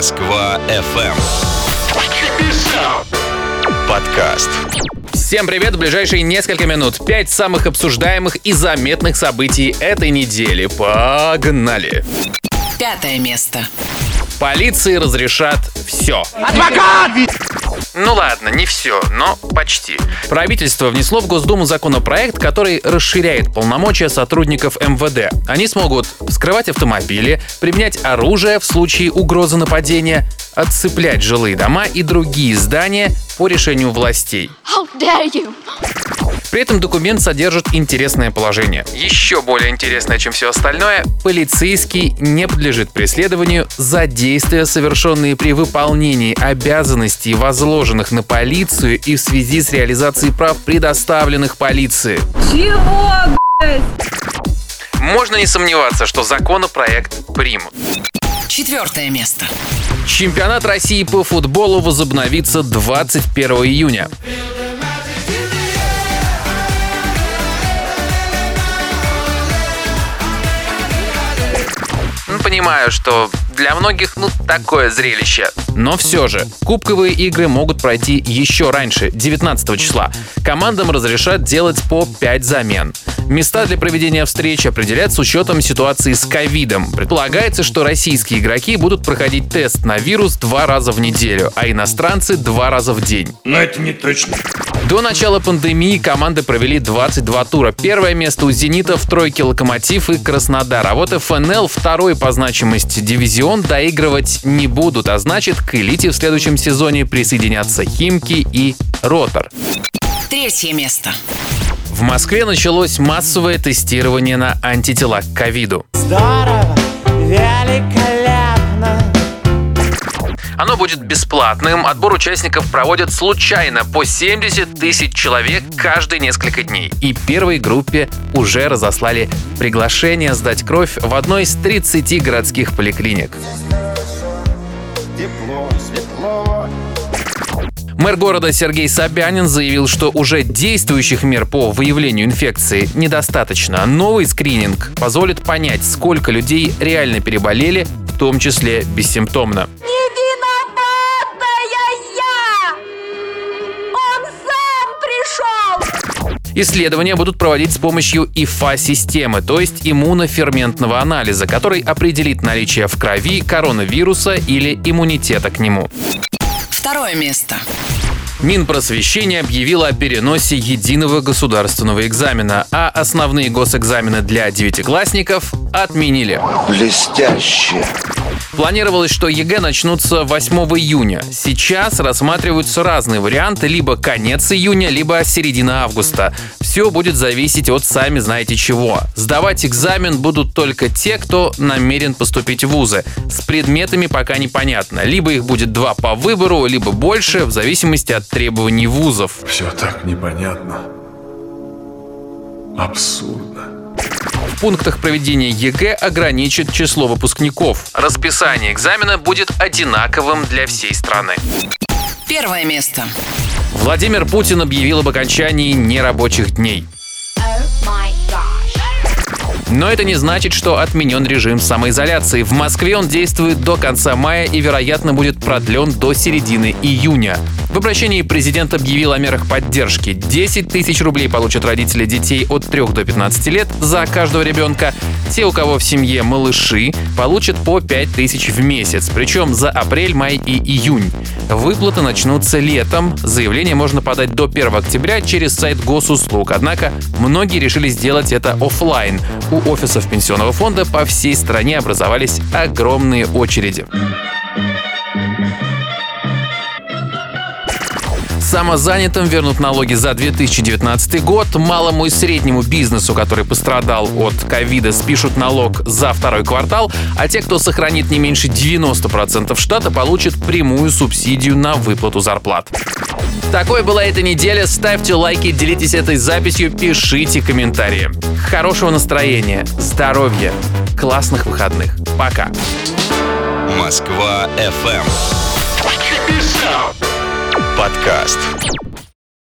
Москва FM. Подкаст. Всем привет! В ближайшие несколько минут пять самых обсуждаемых и заметных событий этой недели. Погнали! Пятое место. Полиции разрешат все. Адвокат! Ну ладно, не все, но почти. Правительство внесло в Госдуму законопроект, который расширяет полномочия сотрудников МВД. Они смогут вскрывать автомобили, применять оружие в случае угрозы нападения, отцеплять жилые дома и другие здания по решению властей. How dare you! При этом документ содержит интересное положение. Еще более интересное, чем все остальное, полицейский не подлежит преследованию за действия, совершенные при выполнении обязанностей, возложенных на полицию и в связи с реализацией прав, предоставленных полиции. Чего, Можно не сомневаться, что законопроект примут. Четвертое место. Чемпионат России по футболу возобновится 21 июня. Понимаю, что для многих, ну, такое зрелище. Но все же, кубковые игры могут пройти еще раньше, 19 числа. Командам разрешат делать по 5 замен. Места для проведения встреч определят с учетом ситуации с ковидом. Предполагается, что российские игроки будут проходить тест на вирус два раза в неделю, а иностранцы два раза в день. Но это не точно. До начала пандемии команды провели 22 тура. Первое место у «Зенита» в тройке «Локомотив» и «Краснодар». А вот ФНЛ второй по значимости дивизион доигрывать не будут, а значит к элите в следующем сезоне присоединятся «Химки» и «Ротор». Третье место. В Москве началось массовое тестирование на антитела к ковиду. Здорово, великолепно. Оно будет бесплатным. Отбор участников проводят случайно по 70 тысяч человек каждые несколько дней. И первой группе уже разослали приглашение сдать кровь в одной из 30 городских поликлиник. Тепло, светло. Мэр города Сергей Собянин заявил, что уже действующих мер по выявлению инфекции недостаточно. Новый скрининг позволит понять, сколько людей реально переболели, в том числе бессимптомно. Не Исследования будут проводить с помощью ИФА-системы, то есть иммуноферментного анализа, который определит наличие в крови коронавируса или иммунитета к нему. Второе место. Минпросвещение объявило о переносе единого государственного экзамена, а основные госэкзамены для девятиклассников отменили. Блестяще. Планировалось, что ЕГЭ начнутся 8 июня. Сейчас рассматриваются разные варианты, либо конец июня, либо середина августа. Все будет зависеть от сами знаете чего. Сдавать экзамен будут только те, кто намерен поступить в вузы. С предметами пока непонятно. Либо их будет два по выбору, либо больше, в зависимости от требований вузов. Все так непонятно. Абсурдно. В пунктах проведения ЕГЭ ограничат число выпускников. Расписание экзамена будет одинаковым для всей страны. Первое место. Владимир Путин объявил об окончании нерабочих дней. Oh. Но это не значит, что отменен режим самоизоляции. В Москве он действует до конца мая и, вероятно, будет продлен до середины июня. В обращении президент объявил о мерах поддержки. 10 тысяч рублей получат родители детей от 3 до 15 лет за каждого ребенка. Те, у кого в семье малыши, получат по 5 тысяч в месяц, причем за апрель, май и июнь. Выплаты начнутся летом. Заявление можно подать до 1 октября через сайт госуслуг. Однако многие решили сделать это офлайн. У офисов пенсионного фонда по всей стране образовались огромные очереди. Самозанятым вернут налоги за 2019 год. Малому и среднему бизнесу, который пострадал от ковида, спишут налог за второй квартал, а те, кто сохранит не меньше 90% штата, получат прямую субсидию на выплату зарплат. Такой была эта неделя. Ставьте лайки, делитесь этой записью, пишите комментарии. Хорошего настроения, здоровья, классных выходных. Пока. Москва FM. Подкаст.